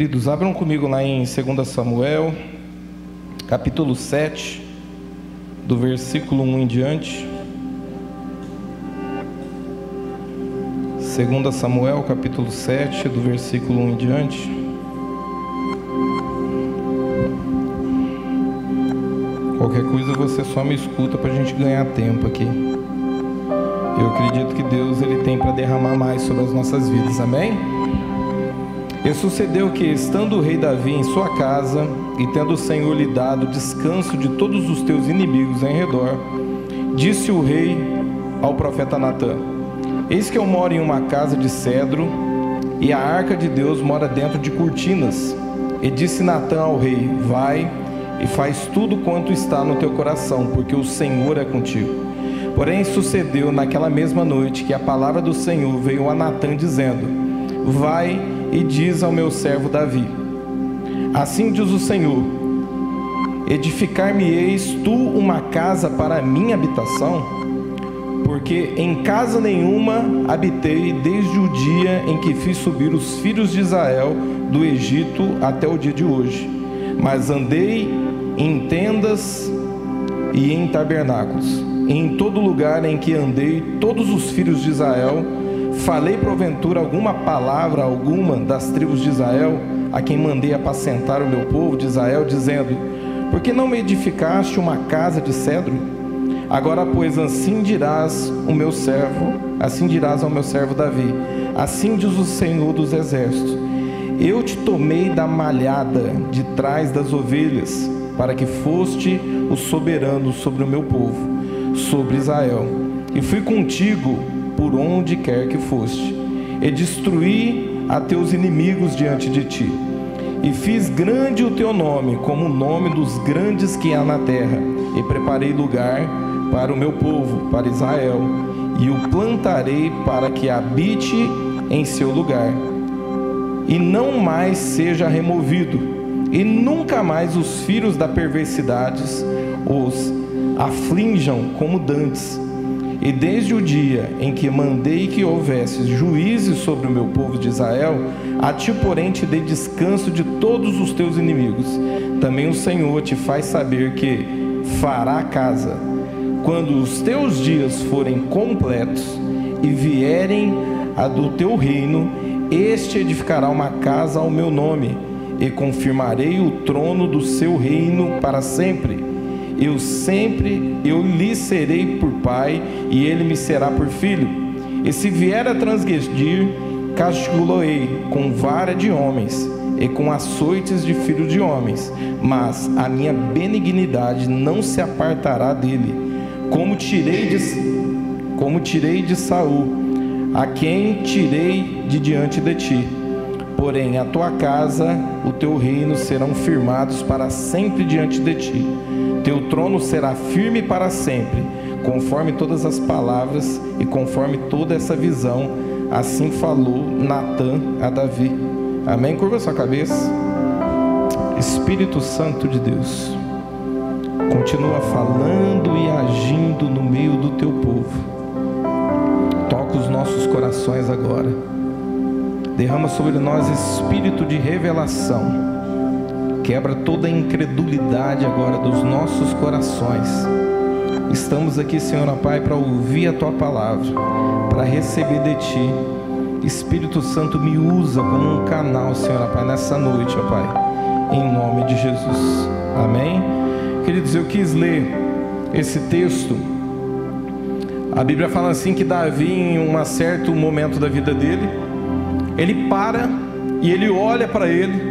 Queridos, abram comigo lá em 2 Samuel, capítulo 7, do versículo 1 em diante. 2 Samuel, capítulo 7, do versículo 1 em diante. Qualquer coisa você só me escuta para a gente ganhar tempo aqui. Eu acredito que Deus ele tem para derramar mais sobre as nossas vidas, amém? E sucedeu que, estando o rei Davi em sua casa, e tendo o Senhor lhe dado descanso de todos os teus inimigos em redor, disse o rei ao profeta Natã: Eis que eu moro em uma casa de cedro, e a arca de Deus mora dentro de cortinas. E disse Natã ao rei: Vai e faz tudo quanto está no teu coração, porque o Senhor é contigo. Porém, sucedeu naquela mesma noite que a palavra do Senhor veio a Natã, dizendo: Vai e diz ao meu servo Davi: Assim diz o Senhor: Edificar-me-eis tu uma casa para a minha habitação? Porque em casa nenhuma habitei desde o dia em que fiz subir os filhos de Israel do Egito até o dia de hoje. Mas andei em tendas e em tabernáculos. E em todo lugar em que andei, todos os filhos de Israel Falei porventura alguma palavra alguma das tribos de Israel, a quem mandei apacentar o meu povo de Israel, dizendo: Por que não me edificaste uma casa de cedro? Agora, pois, assim dirás o meu servo, assim dirás ao meu servo Davi: Assim diz o Senhor dos exércitos: Eu te tomei da malhada de trás das ovelhas, para que foste o soberano sobre o meu povo, sobre Israel. E fui contigo por onde quer que foste, e destruí a teus inimigos diante de ti. E fiz grande o teu nome, como o nome dos grandes que há na terra, e preparei lugar para o meu povo, para Israel, e o plantarei para que habite em seu lugar, e não mais seja removido, e nunca mais os filhos da perversidade os aflinjam como dantes e desde o dia em que mandei que houvesse juízes sobre o meu povo de Israel, a ti, porém, te dei descanso de todos os teus inimigos. Também o Senhor te faz saber que fará casa. Quando os teus dias forem completos e vierem a do teu reino, este edificará uma casa ao meu nome, e confirmarei o trono do seu reino para sempre eu sempre eu lhe serei por pai e ele me será por filho. E se vier a transgredir, castigá-lo-ei com vara de homens e com açoites de filho de homens, mas a minha benignidade não se apartará dele, como tirei de como tirei de Saul, a quem tirei de diante de ti. Porém, a tua casa, o teu reino serão firmados para sempre diante de ti teu trono será firme para sempre, conforme todas as palavras e conforme toda essa visão. Assim falou Natã a Davi. Amém? Curva sua cabeça. Espírito Santo de Deus, continua falando e agindo no meio do teu povo. Toca os nossos corações agora. Derrama sobre nós espírito de revelação Quebra toda a incredulidade agora dos nossos corações. Estamos aqui, Senhor Pai, para ouvir a tua palavra, para receber de ti. Espírito Santo, me usa como um canal, Senhor Pai, nessa noite, ó Pai, em nome de Jesus. Amém? Queridos, eu quis ler esse texto. A Bíblia fala assim que Davi, em um certo momento da vida dele, ele para e ele olha para ele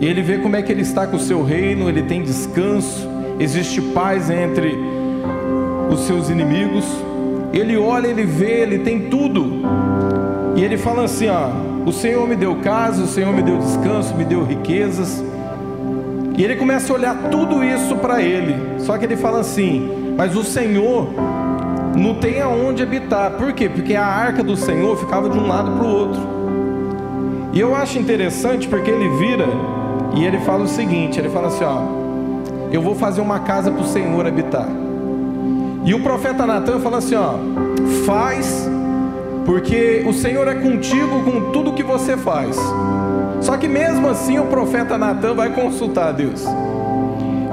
e ele vê como é que ele está com o seu reino, ele tem descanso, existe paz entre os seus inimigos. Ele olha, ele vê, ele tem tudo. E ele fala assim: ó, o Senhor me deu casa, o Senhor me deu descanso, me deu riquezas. E ele começa a olhar tudo isso para ele. Só que ele fala assim: mas o Senhor não tem aonde habitar. Por quê? Porque a arca do Senhor ficava de um lado para o outro. E eu acho interessante porque ele vira e ele fala o seguinte: ele fala assim, ó, eu vou fazer uma casa para o Senhor habitar. E o profeta Natan fala assim, ó, faz, porque o Senhor é contigo com tudo que você faz. Só que mesmo assim o profeta Natan vai consultar a Deus.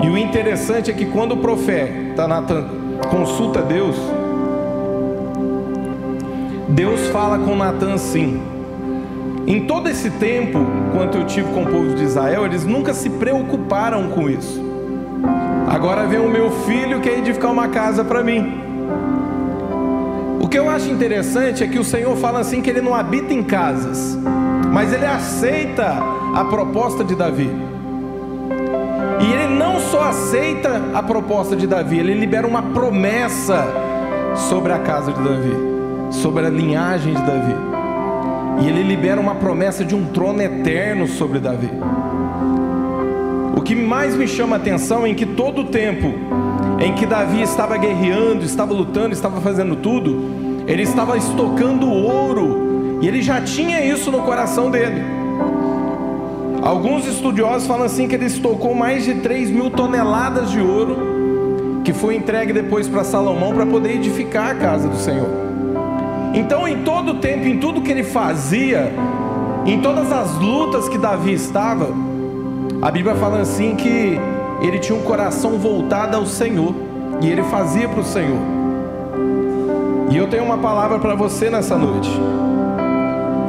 E o interessante é que quando o profeta Natan consulta Deus, Deus fala com Natan assim: em todo esse tempo, quanto eu tive com o povo de Israel, eles nunca se preocuparam com isso. Agora vem o meu filho que quer edificar uma casa para mim. O que eu acho interessante é que o Senhor fala assim que ele não habita em casas, mas ele aceita a proposta de Davi. E ele não só aceita a proposta de Davi, ele libera uma promessa sobre a casa de Davi, sobre a linhagem de Davi. E ele libera uma promessa de um trono eterno sobre Davi. O que mais me chama a atenção é em que todo o tempo em que Davi estava guerreando, estava lutando, estava fazendo tudo, ele estava estocando ouro, e ele já tinha isso no coração dele. Alguns estudiosos falam assim que ele estocou mais de 3 mil toneladas de ouro, que foi entregue depois para Salomão para poder edificar a casa do Senhor. Então, em todo o tempo, em tudo que ele fazia, em todas as lutas que Davi estava, a Bíblia fala assim que ele tinha um coração voltado ao Senhor e ele fazia para o Senhor. E eu tenho uma palavra para você nessa noite.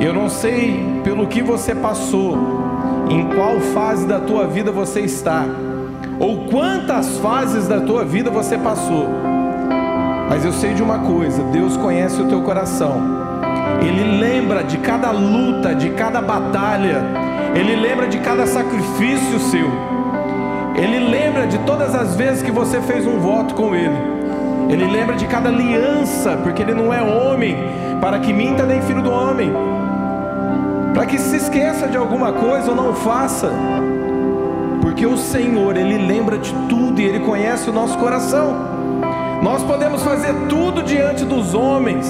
Eu não sei pelo que você passou, em qual fase da tua vida você está, ou quantas fases da tua vida você passou. Mas eu sei de uma coisa: Deus conhece o teu coração. Ele lembra de cada luta, de cada batalha ele lembra de cada sacrifício seu. Ele lembra de todas as vezes que você fez um voto com Ele. Ele lembra de cada aliança, porque Ele não é homem para que minta nem filho do homem. Para que se esqueça de alguma coisa ou não faça. Porque o Senhor, Ele lembra de tudo e Ele conhece o nosso coração. Nós podemos fazer tudo diante dos homens,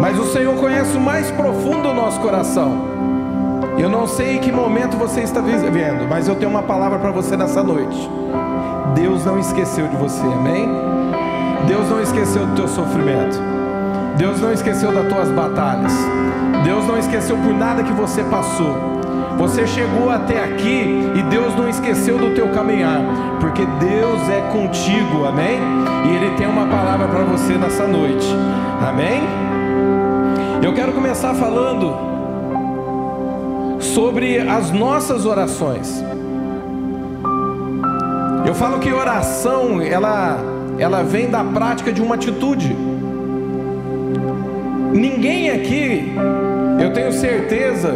mas o Senhor conhece o mais profundo do nosso coração. Eu não sei em que momento você está vivendo, mas eu tenho uma palavra para você nessa noite. Deus não esqueceu de você, amém? Deus não esqueceu do teu sofrimento. Deus não esqueceu das tuas batalhas. Deus não esqueceu por nada que você passou. Você chegou até aqui e Deus não esqueceu do teu caminhar, porque Deus é contigo, amém? E Ele tem uma palavra para você nessa noite, amém? Eu quero começar falando sobre as nossas orações. Eu falo que oração, ela, ela vem da prática de uma atitude. Ninguém aqui, eu tenho certeza,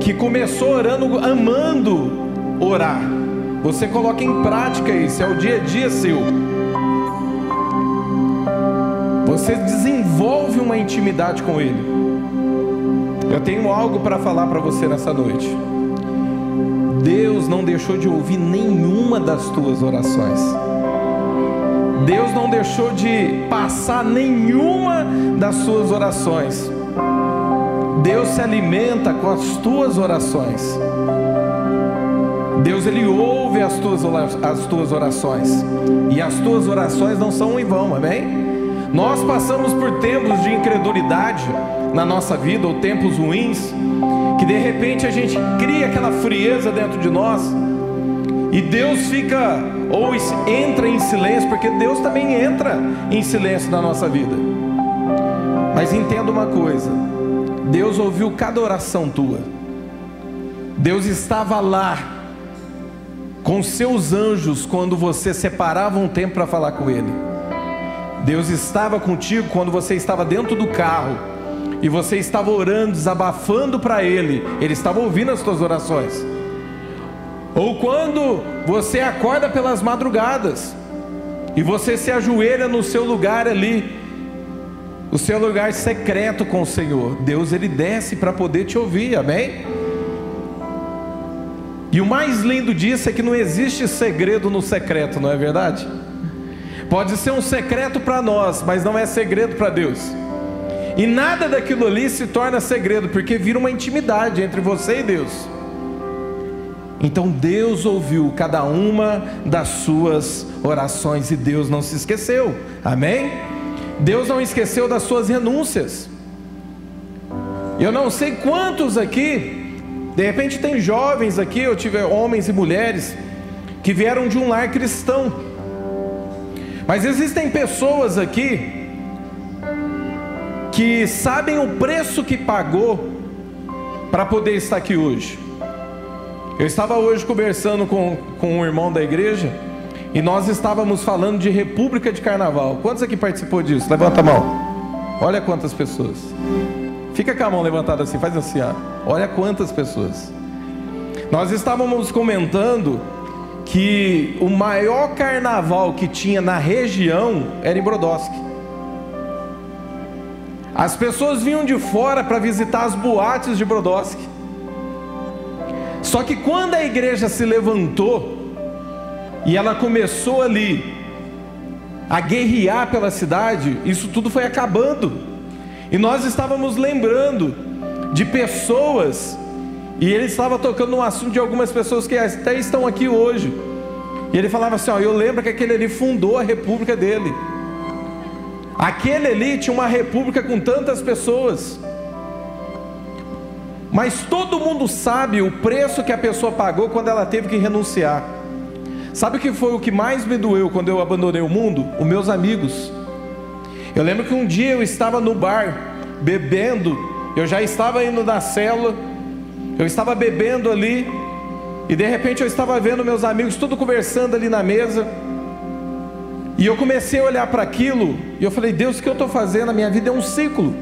que começou orando, amando orar. Você coloca em prática isso, é o dia a dia seu. Você desenvolve uma intimidade com Ele. Eu tenho algo para falar para você nessa noite. Deus não deixou de ouvir nenhuma das tuas orações. Deus não deixou de passar nenhuma das suas orações. Deus se alimenta com as tuas orações. Deus ele ouve as tuas, as tuas orações. E as tuas orações não são em vão, amém? Nós passamos por tempos de incredulidade na nossa vida, ou tempos ruins, que de repente a gente cria aquela frieza dentro de nós, e Deus fica, ou entra em silêncio, porque Deus também entra em silêncio na nossa vida. Mas entenda uma coisa: Deus ouviu cada oração tua, Deus estava lá, com seus anjos, quando você separava um tempo para falar com Ele. Deus estava contigo quando você estava dentro do carro e você estava orando, desabafando para Ele, Ele estava ouvindo as suas orações. Ou quando você acorda pelas madrugadas e você se ajoelha no seu lugar ali, o seu lugar secreto com o Senhor, Deus ele desce para poder te ouvir, amém? E o mais lindo disso é que não existe segredo no secreto, não é verdade? Pode ser um secreto para nós, mas não é segredo para Deus. E nada daquilo ali se torna segredo, porque vira uma intimidade entre você e Deus. Então Deus ouviu cada uma das suas orações e Deus não se esqueceu. Amém? Deus não esqueceu das suas renúncias. Eu não sei quantos aqui De repente tem jovens aqui, eu tive homens e mulheres que vieram de um lar cristão. Mas existem pessoas aqui que sabem o preço que pagou para poder estar aqui hoje. Eu estava hoje conversando com, com um irmão da igreja e nós estávamos falando de República de Carnaval. Quantos aqui participou disso? Levanta a mão. Olha quantas pessoas. Fica com a mão levantada assim, faz assim, ó. Olha quantas pessoas. Nós estávamos comentando que o maior carnaval que tinha na região era em Brodowski. As pessoas vinham de fora para visitar as boates de Brodowski. Só que quando a igreja se levantou e ela começou ali a guerrear pela cidade, isso tudo foi acabando. E nós estávamos lembrando de pessoas, e ele estava tocando um assunto de algumas pessoas que até estão aqui hoje. E ele falava assim: ó, eu lembro que aquele ali fundou a república dele. Aquele ali tinha uma república com tantas pessoas. Mas todo mundo sabe o preço que a pessoa pagou quando ela teve que renunciar. Sabe o que foi o que mais me doeu quando eu abandonei o mundo? Os meus amigos. Eu lembro que um dia eu estava no bar, bebendo, eu já estava indo na cela, eu estava bebendo ali, e de repente eu estava vendo meus amigos tudo conversando ali na mesa, e eu comecei a olhar para aquilo, e eu falei: Deus, o que eu estou fazendo? A minha vida é um ciclo,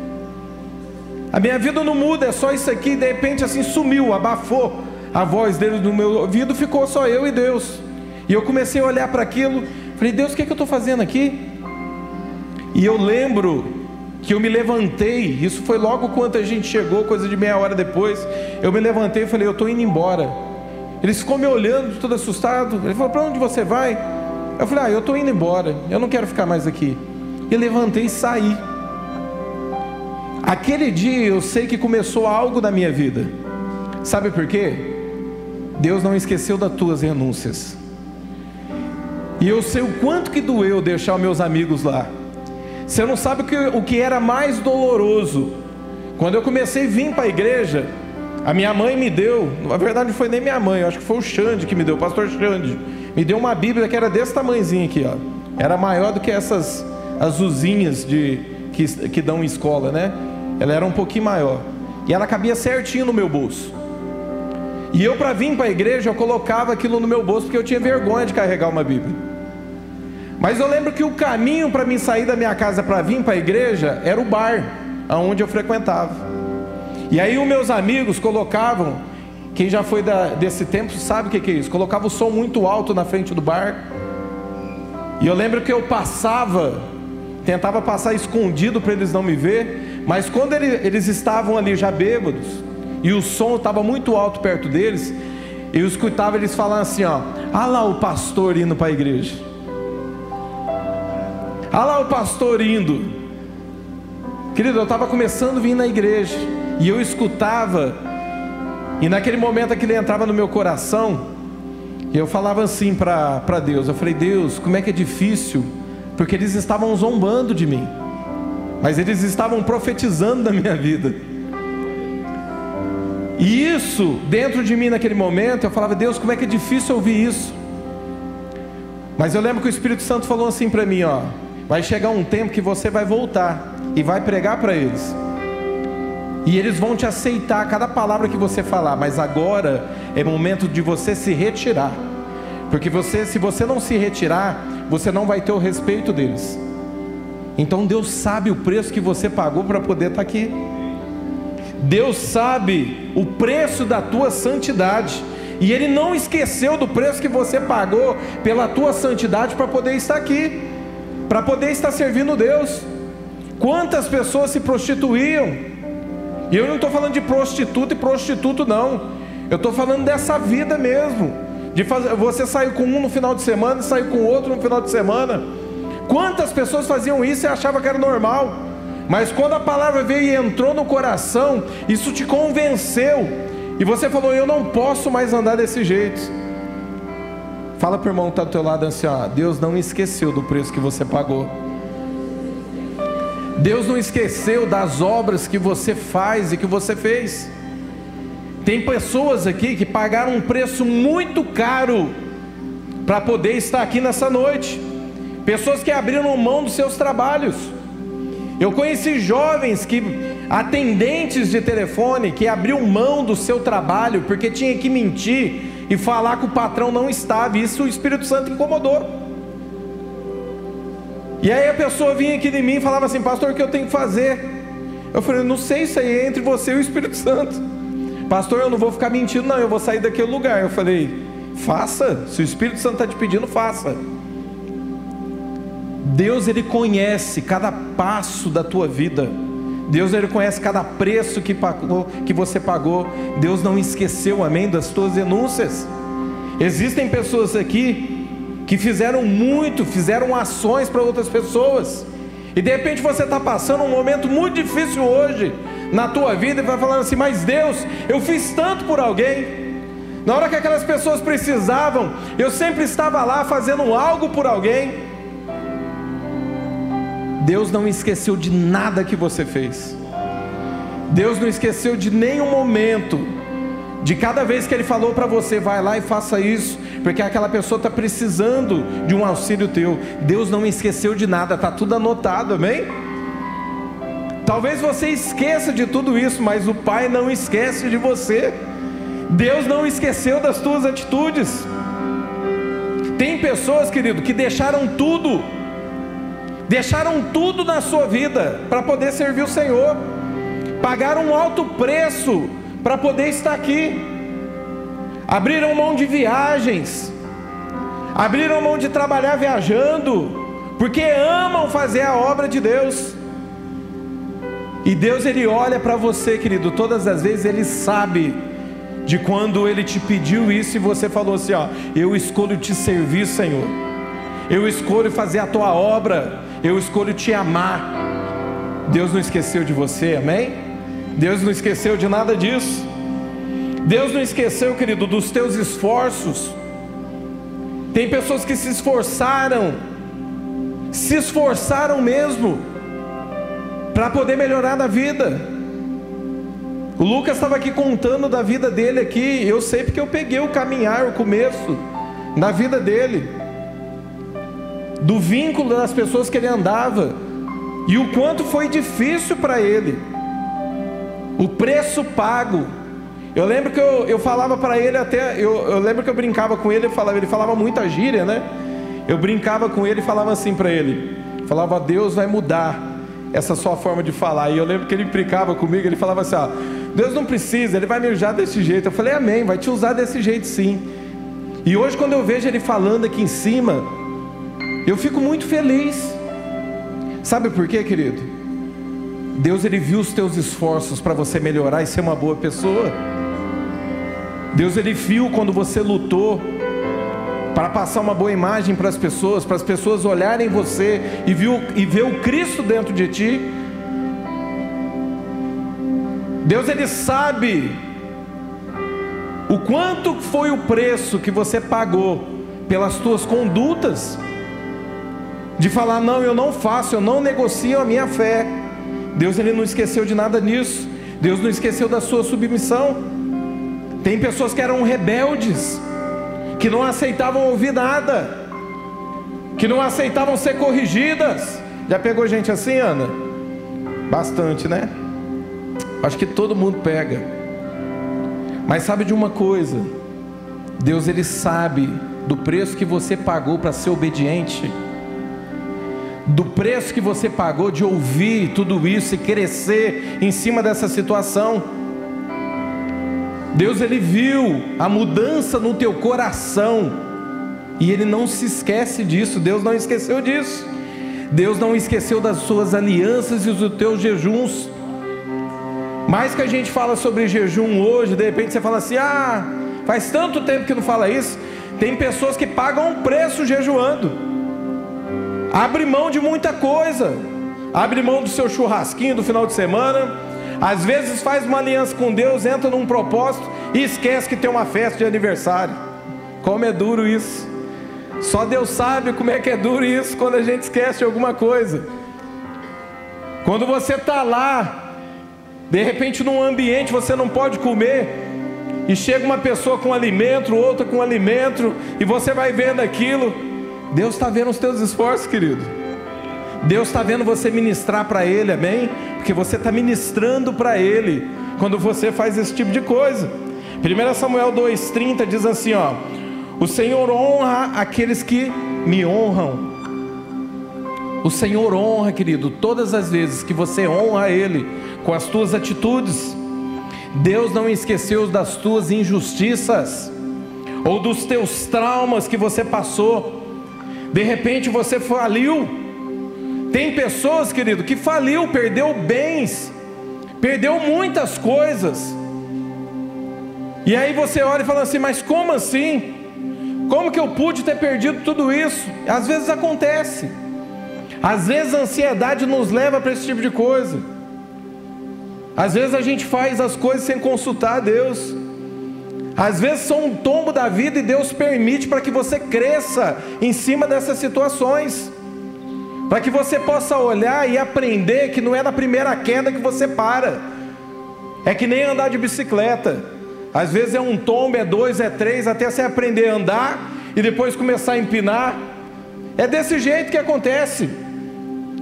a minha vida não muda, é só isso aqui, e de repente assim sumiu, abafou a voz dele no meu ouvido, ficou só eu e Deus. E eu comecei a olhar para aquilo, falei, Deus, o que, é que eu estou fazendo aqui? E eu lembro que eu me levantei, isso foi logo quando a gente chegou, coisa de meia hora depois. Eu me levantei e falei, eu estou indo embora. Ele ficou me olhando, todo assustado. Ele falou, para onde você vai? Eu falei, ah, eu estou indo embora, eu não quero ficar mais aqui. E levantei e saí. Aquele dia eu sei que começou algo na minha vida. Sabe por quê? Deus não esqueceu das tuas renúncias. E eu sei o quanto que doeu deixar meus amigos lá. Você não sabe o que, o que era mais doloroso. Quando eu comecei a vir para a igreja, a minha mãe me deu, na verdade não foi nem minha mãe, acho que foi o Xande que me deu, o pastor Xande. Me deu uma Bíblia que era desse tamanhozinho aqui, ó. Era maior do que essas azulzinhas de, que, que dão em escola, né? Ela era um pouquinho maior. E ela cabia certinho no meu bolso. E eu, para vir para a igreja, eu colocava aquilo no meu bolso porque eu tinha vergonha de carregar uma Bíblia. Mas eu lembro que o caminho para mim sair da minha casa para vir para a igreja era o bar, aonde eu frequentava. E aí os meus amigos colocavam, quem já foi da, desse tempo sabe o que, que é isso, colocava o som muito alto na frente do bar. E eu lembro que eu passava, tentava passar escondido para eles não me ver, mas quando ele, eles estavam ali já bêbados, e o som estava muito alto perto deles, eu escutava eles falando assim: ó, ah lá o pastor indo para a igreja. Olha lá o pastor indo. Querido, eu estava começando a vir na igreja e eu escutava, e naquele momento aquilo entrava no meu coração, eu falava assim para Deus: Eu falei, Deus, como é que é difícil, porque eles estavam zombando de mim, mas eles estavam profetizando da minha vida. E isso, dentro de mim naquele momento, eu falava, Deus, como é que é difícil ouvir isso. Mas eu lembro que o Espírito Santo falou assim para mim, ó, Vai chegar um tempo que você vai voltar e vai pregar para eles. E eles vão te aceitar cada palavra que você falar, mas agora é momento de você se retirar. Porque você, se você não se retirar, você não vai ter o respeito deles. Então Deus sabe o preço que você pagou para poder estar tá aqui. Deus sabe o preço da tua santidade. E Ele não esqueceu do preço que você pagou pela tua santidade para poder estar aqui para poder estar servindo Deus. Quantas pessoas se prostituíam? E eu não estou falando de prostituta e prostituto, não. Eu estou falando dessa vida mesmo. De fazer, você sair com um no final de semana e com outro no final de semana. Quantas pessoas faziam isso e achavam que era normal? Mas quando a palavra veio e entrou no coração, isso te convenceu. E você falou: Eu não posso mais andar desse jeito. Fala para o irmão que está do teu lado assim, ó, Deus não esqueceu do preço que você pagou. Deus não esqueceu das obras que você faz e que você fez. Tem pessoas aqui que pagaram um preço muito caro para poder estar aqui nessa noite. Pessoas que abriram mão dos seus trabalhos. Eu conheci jovens que atendentes de telefone que abriu mão do seu trabalho porque tinha que mentir e falar que o patrão não estava. Isso o Espírito Santo incomodou. E aí a pessoa vinha aqui de mim e falava assim, pastor, o que eu tenho que fazer? Eu falei, não sei, isso aí é entre você e o Espírito Santo. Pastor, eu não vou ficar mentindo, não, eu vou sair daquele lugar. Eu falei, faça, se o Espírito Santo está te pedindo, faça. Deus ele conhece cada passo da tua vida. Deus ele conhece cada preço que, pagou, que você pagou. Deus não esqueceu, amém, das tuas denúncias. Existem pessoas aqui que fizeram muito, fizeram ações para outras pessoas. E de repente você está passando um momento muito difícil hoje na tua vida e vai falando assim: Mas Deus, eu fiz tanto por alguém. Na hora que aquelas pessoas precisavam, eu sempre estava lá fazendo algo por alguém. Deus não esqueceu de nada que você fez. Deus não esqueceu de nenhum momento. De cada vez que Ele falou para você, vai lá e faça isso, porque aquela pessoa está precisando de um auxílio teu. Deus não esqueceu de nada, está tudo anotado, amém? Talvez você esqueça de tudo isso, mas o Pai não esquece de você. Deus não esqueceu das tuas atitudes. Tem pessoas, querido, que deixaram tudo deixaram tudo na sua vida para poder servir o Senhor, pagaram um alto preço para poder estar aqui, abriram mão de viagens, abriram mão de trabalhar viajando, porque amam fazer a obra de Deus. E Deus ele olha para você, querido, todas as vezes ele sabe de quando ele te pediu isso e você falou assim, ó, eu escolho te servir, Senhor. Eu escolho fazer a tua obra eu escolho te amar. Deus não esqueceu de você, amém? Deus não esqueceu de nada disso. Deus não esqueceu, querido, dos teus esforços. Tem pessoas que se esforçaram, se esforçaram mesmo, para poder melhorar na vida. O Lucas estava aqui contando da vida dele aqui. Eu sei porque eu peguei o caminhar, o começo, na vida dele do vínculo das pessoas que ele andava e o quanto foi difícil para ele, o preço pago. Eu lembro que eu, eu falava para ele até, eu, eu, lembro que eu brincava com ele, falava, ele falava muita gíria, né? Eu brincava com ele e falava assim para ele, falava Deus vai mudar essa sua forma de falar. E eu lembro que ele brincava comigo, ele falava assim, ó, Deus não precisa, ele vai me usar desse jeito. Eu falei, Amém, vai te usar desse jeito sim. E hoje quando eu vejo ele falando aqui em cima, eu fico muito feliz. Sabe por quê, querido? Deus ele viu os teus esforços para você melhorar e ser uma boa pessoa. Deus ele viu quando você lutou para passar uma boa imagem para as pessoas, para as pessoas olharem você e, viu, e ver o Cristo dentro de ti. Deus ele sabe o quanto foi o preço que você pagou pelas tuas condutas de falar não, eu não faço, eu não negocio a minha fé. Deus ele não esqueceu de nada nisso. Deus não esqueceu da sua submissão. Tem pessoas que eram rebeldes, que não aceitavam ouvir nada, que não aceitavam ser corrigidas. Já pegou gente assim, Ana? Bastante, né? Acho que todo mundo pega. Mas sabe de uma coisa? Deus ele sabe do preço que você pagou para ser obediente do preço que você pagou de ouvir tudo isso e crescer em cima dessa situação. Deus ele viu a mudança no teu coração e ele não se esquece disso. Deus não esqueceu disso. Deus não esqueceu das suas alianças e dos teus jejuns. Mais que a gente fala sobre jejum hoje, de repente você fala assim: "Ah, faz tanto tempo que não fala isso". Tem pessoas que pagam um preço jejuando. Abre mão de muita coisa. Abre mão do seu churrasquinho do final de semana. Às vezes faz uma aliança com Deus, entra num propósito e esquece que tem uma festa de aniversário. Como é duro isso. Só Deus sabe como é que é duro isso quando a gente esquece alguma coisa. Quando você está lá, de repente num ambiente você não pode comer, e chega uma pessoa com alimento, outra com alimento, e você vai vendo aquilo. Deus está vendo os teus esforços, querido. Deus está vendo você ministrar para Ele, amém? Porque você está ministrando para Ele quando você faz esse tipo de coisa. 1 Samuel 2,30 diz assim: ó, o Senhor honra aqueles que me honram. O Senhor honra, querido, todas as vezes que você honra Ele com as tuas atitudes. Deus não esqueceu das tuas injustiças ou dos teus traumas que você passou. De repente você faliu. Tem pessoas, querido, que faliu, perdeu bens, perdeu muitas coisas. E aí você olha e fala assim: Mas como assim? Como que eu pude ter perdido tudo isso? Às vezes acontece. Às vezes a ansiedade nos leva para esse tipo de coisa. Às vezes a gente faz as coisas sem consultar a Deus. Às vezes são um tombo da vida e Deus permite para que você cresça em cima dessas situações. Para que você possa olhar e aprender que não é na primeira queda que você para. É que nem andar de bicicleta. Às vezes é um tombo, é dois, é três, até você aprender a andar e depois começar a empinar. É desse jeito que acontece.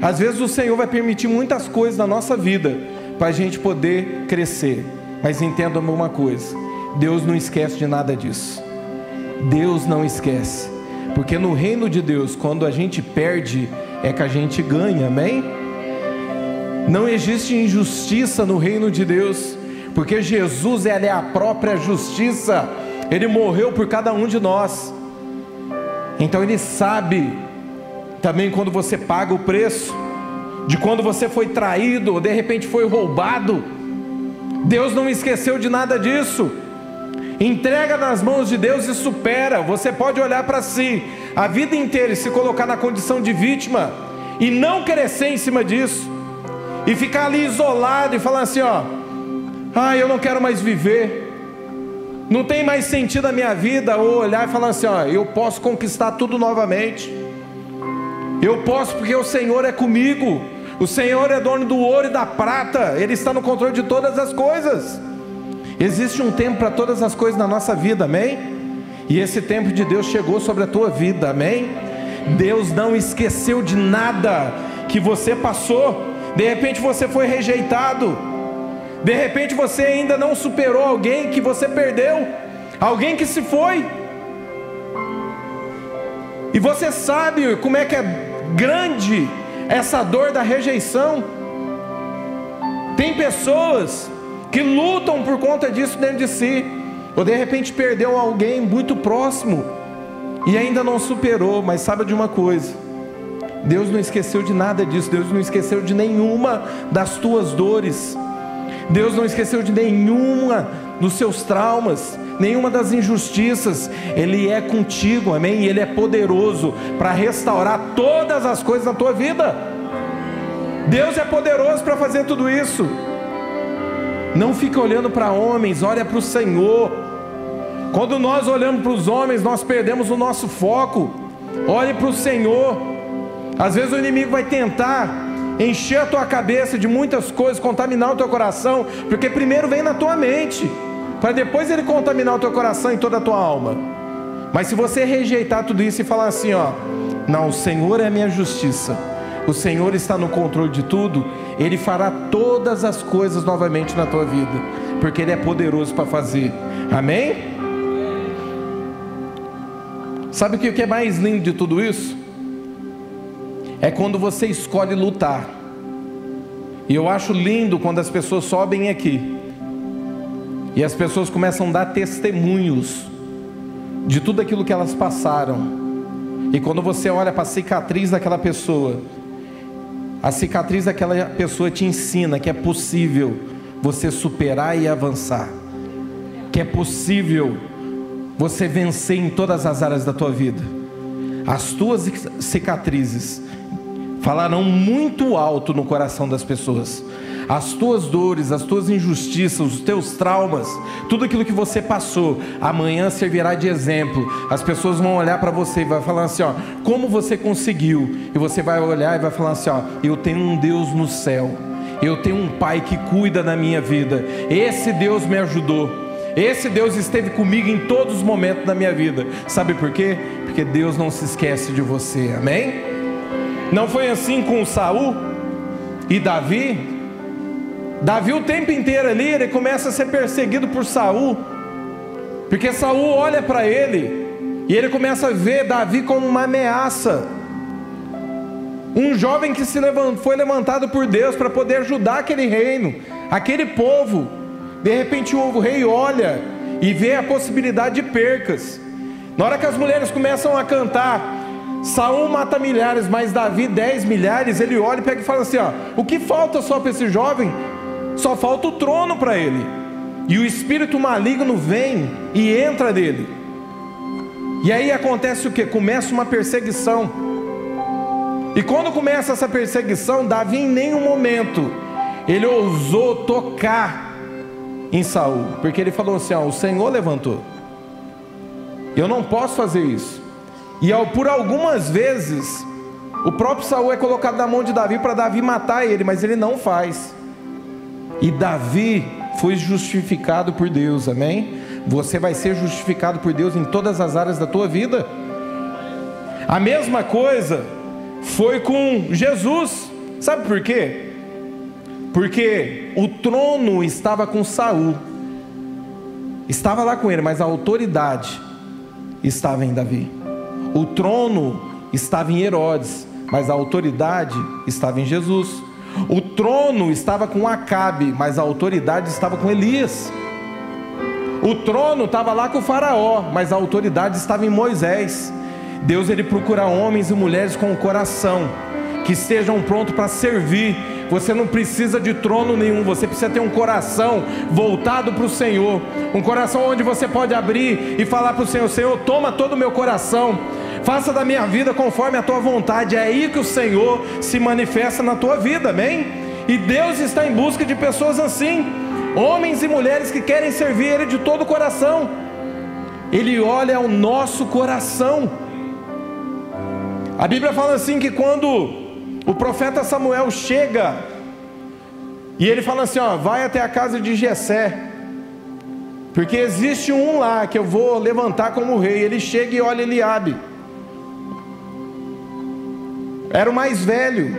Às vezes o Senhor vai permitir muitas coisas na nossa vida para a gente poder crescer. Mas entenda uma coisa: Deus não esquece de nada disso. Deus não esquece. Porque no reino de Deus, quando a gente perde, é que a gente ganha, amém? Não existe injustiça no reino de Deus, porque Jesus é a própria justiça, ele morreu por cada um de nós. Então ele sabe também quando você paga o preço de quando você foi traído, ou de repente foi roubado. Deus não esqueceu de nada disso. Entrega nas mãos de Deus e supera. Você pode olhar para si a vida inteira e se colocar na condição de vítima e não crescer em cima disso. E ficar ali isolado e falar assim, ó: "Ah, eu não quero mais viver. Não tem mais sentido a minha vida", ou olhar e falar assim, ó: "Eu posso conquistar tudo novamente". Eu posso porque o Senhor é comigo. O Senhor é dono do ouro e da prata. Ele está no controle de todas as coisas. Existe um tempo para todas as coisas na nossa vida, amém? E esse tempo de Deus chegou sobre a tua vida, amém? Deus não esqueceu de nada que você passou. De repente você foi rejeitado. De repente você ainda não superou alguém que você perdeu, alguém que se foi. E você sabe como é que é grande essa dor da rejeição. Tem pessoas que lutam por conta disso dentro de si, ou de repente perdeu alguém muito próximo e ainda não superou, mas sabe de uma coisa: Deus não esqueceu de nada disso, Deus não esqueceu de nenhuma das tuas dores, Deus não esqueceu de nenhuma dos seus traumas, nenhuma das injustiças, Ele é contigo, amém? E Ele é poderoso para restaurar todas as coisas na tua vida. Deus é poderoso para fazer tudo isso. Não fica olhando para homens, olha para o Senhor. Quando nós olhamos para os homens, nós perdemos o nosso foco. Olhe para o Senhor. Às vezes o inimigo vai tentar encher a tua cabeça de muitas coisas, contaminar o teu coração, porque primeiro vem na tua mente para depois ele contaminar o teu coração e toda a tua alma. Mas se você rejeitar tudo isso e falar assim, ó, não, o Senhor é a minha justiça. O Senhor está no controle de tudo, ele fará todas as coisas novamente na tua vida, porque ele é poderoso para fazer. Amém? Sabe o que é mais lindo de tudo isso? É quando você escolhe lutar. E eu acho lindo quando as pessoas sobem aqui e as pessoas começam a dar testemunhos de tudo aquilo que elas passaram. E quando você olha para a cicatriz daquela pessoa, a cicatriz daquela pessoa te ensina que é possível você superar e avançar. Que é possível você vencer em todas as áreas da tua vida. As tuas cicatrizes falarão muito alto no coração das pessoas as tuas dores, as tuas injustiças, os teus traumas, tudo aquilo que você passou, amanhã servirá de exemplo. As pessoas vão olhar para você e vai falar assim, ó, como você conseguiu? E você vai olhar e vai falar assim, ó, eu tenho um Deus no céu. Eu tenho um pai que cuida da minha vida. Esse Deus me ajudou. Esse Deus esteve comigo em todos os momentos da minha vida. Sabe por quê? Porque Deus não se esquece de você. Amém? Não foi assim com Saul e Davi? Davi o tempo inteiro ali, ele começa a ser perseguido por Saul. Porque Saul olha para ele e ele começa a ver Davi como uma ameaça. Um jovem que se foi levantado por Deus para poder ajudar aquele reino, aquele povo. De repente o rei olha e vê a possibilidade de percas. Na hora que as mulheres começam a cantar, Saul mata milhares, mas Davi dez milhares, ele olha e pega e fala assim: ó, o que falta só para esse jovem? Só falta o trono para ele. E o espírito maligno vem e entra nele. E aí acontece o que? Começa uma perseguição. E quando começa essa perseguição, Davi em nenhum momento ele ousou tocar em Saul, porque ele falou assim: ó, o Senhor levantou. Eu não posso fazer isso. E por algumas vezes o próprio Saul é colocado na mão de Davi para Davi matar ele, mas ele não faz. E Davi foi justificado por Deus, amém? Você vai ser justificado por Deus em todas as áreas da tua vida. A mesma coisa foi com Jesus. Sabe por quê? Porque o trono estava com Saul. Estava lá com ele, mas a autoridade estava em Davi. O trono estava em Herodes, mas a autoridade estava em Jesus. O trono estava com Acabe, mas a autoridade estava com Elias. O trono estava lá com o Faraó, mas a autoridade estava em Moisés. Deus ele procura homens e mulheres com o coração que estejam prontos para servir. Você não precisa de trono nenhum, você precisa ter um coração voltado para o Senhor, um coração onde você pode abrir e falar para o Senhor: Senhor, toma todo o meu coração faça da minha vida conforme a tua vontade. É aí que o Senhor se manifesta na tua vida, amém? E Deus está em busca de pessoas assim, homens e mulheres que querem servir Ele de todo o coração. Ele olha ao nosso coração. A Bíblia fala assim que quando o profeta Samuel chega e ele fala assim, ó, vai até a casa de Jessé, porque existe um lá que eu vou levantar como rei. Ele chega e olha Eliabe era o mais velho,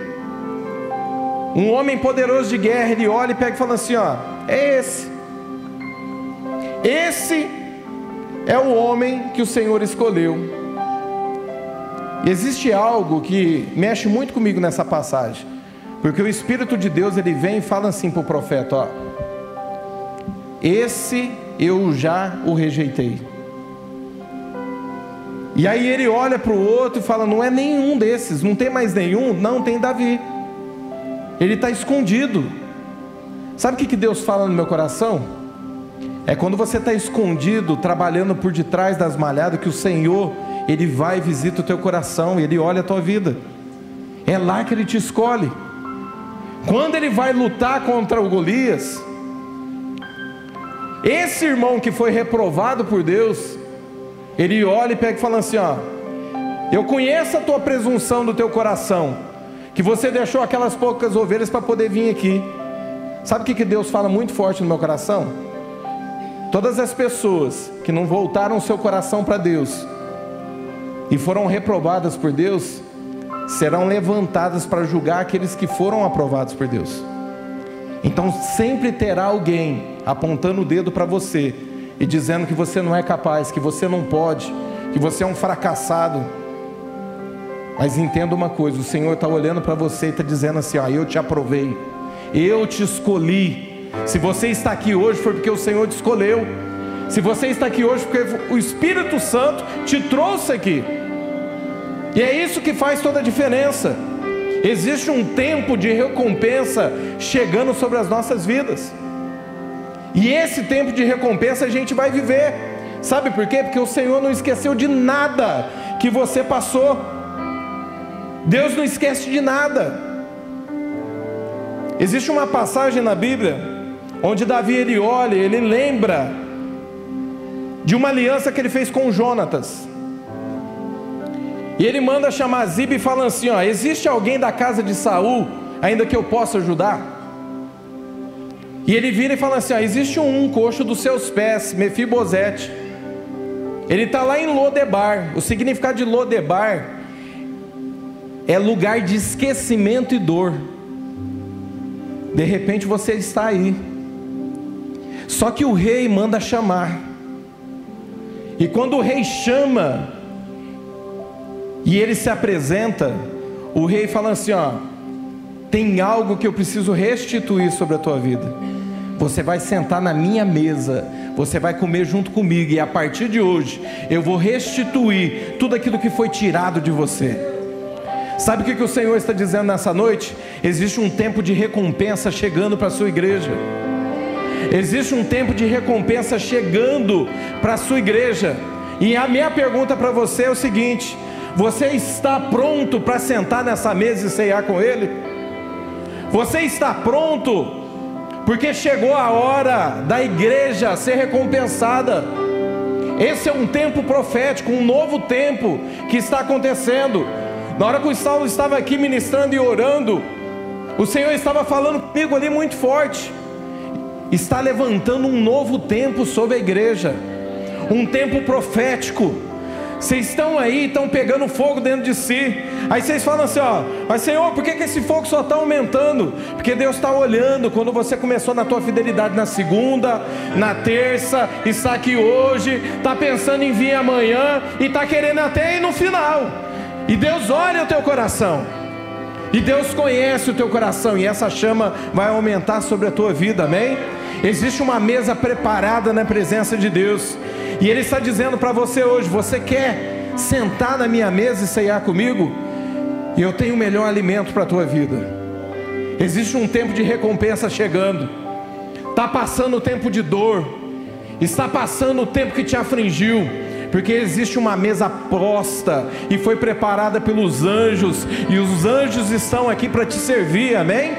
um homem poderoso de guerra. Ele olha e pega e fala assim: Ó, é esse, esse é o homem que o Senhor escolheu. E existe algo que mexe muito comigo nessa passagem, porque o Espírito de Deus ele vem e fala assim para o profeta: Ó, esse eu já o rejeitei. E aí ele olha para o outro e fala: Não é nenhum desses, não tem mais nenhum? Não, tem Davi. Ele está escondido. Sabe o que Deus fala no meu coração? É quando você está escondido, trabalhando por detrás das malhadas, que o Senhor, Ele vai e visita o teu coração, Ele olha a tua vida. É lá que Ele te escolhe. Quando Ele vai lutar contra o Golias, esse irmão que foi reprovado por Deus, ele olha e pega e fala assim: ó, eu conheço a tua presunção do teu coração, que você deixou aquelas poucas ovelhas para poder vir aqui. Sabe o que, que Deus fala muito forte no meu coração? Todas as pessoas que não voltaram seu coração para Deus e foram reprovadas por Deus, serão levantadas para julgar aqueles que foram aprovados por Deus. Então sempre terá alguém apontando o dedo para você e dizendo que você não é capaz, que você não pode, que você é um fracassado. Mas entenda uma coisa: o Senhor está olhando para você e está dizendo assim: ó, eu te aprovei, eu te escolhi. Se você está aqui hoje foi porque o Senhor te escolheu. Se você está aqui hoje porque o Espírito Santo te trouxe aqui. E é isso que faz toda a diferença. Existe um tempo de recompensa chegando sobre as nossas vidas. E esse tempo de recompensa a gente vai viver. Sabe por quê? Porque o Senhor não esqueceu de nada que você passou. Deus não esquece de nada. Existe uma passagem na Bíblia onde Davi ele olha, ele lembra de uma aliança que ele fez com Jonatas. E ele manda chamar Ziba e fala assim: ó, existe alguém da casa de Saul ainda que eu possa ajudar? E ele vira e fala assim: ah, existe um coxo dos seus pés, Mefibosete. Ele está lá em Lodebar. O significado de Lodebar é lugar de esquecimento e dor. De repente você está aí. Só que o rei manda chamar. E quando o rei chama e ele se apresenta, o rei fala assim: ó, tem algo que eu preciso restituir sobre a tua vida. Você vai sentar na minha mesa, você vai comer junto comigo, e a partir de hoje eu vou restituir tudo aquilo que foi tirado de você. Sabe o que, o Senhor está dizendo nessa noite? Existe um tempo de recompensa chegando para a sua igreja. Existe um tempo de recompensa chegando para a sua igreja. E a minha pergunta para você é o seguinte: você está pronto para sentar nessa mesa e ceiar com Ele? Você está pronto? Porque chegou a hora da igreja ser recompensada. Esse é um tempo profético, um novo tempo que está acontecendo. Na hora que o Saulo estava aqui ministrando e orando, o Senhor estava falando comigo ali muito forte. Está levantando um novo tempo sobre a igreja, um tempo profético. Vocês estão aí, estão pegando fogo dentro de si. Aí vocês falam assim: ó, mas Senhor, por que, que esse fogo só está aumentando? Porque Deus está olhando quando você começou na tua fidelidade na segunda, na terça, está aqui hoje, está pensando em vir amanhã e está querendo até ir no final. E Deus olha o teu coração. E Deus conhece o teu coração e essa chama vai aumentar sobre a tua vida, amém? Existe uma mesa preparada na presença de Deus. E Ele está dizendo para você hoje: você quer sentar na minha mesa e ceiar comigo? E eu tenho o melhor alimento para a tua vida. Existe um tempo de recompensa chegando. Está passando o tempo de dor. Está passando o tempo que te afligiu porque existe uma mesa posta e foi preparada pelos anjos, e os anjos estão aqui para te servir, amém?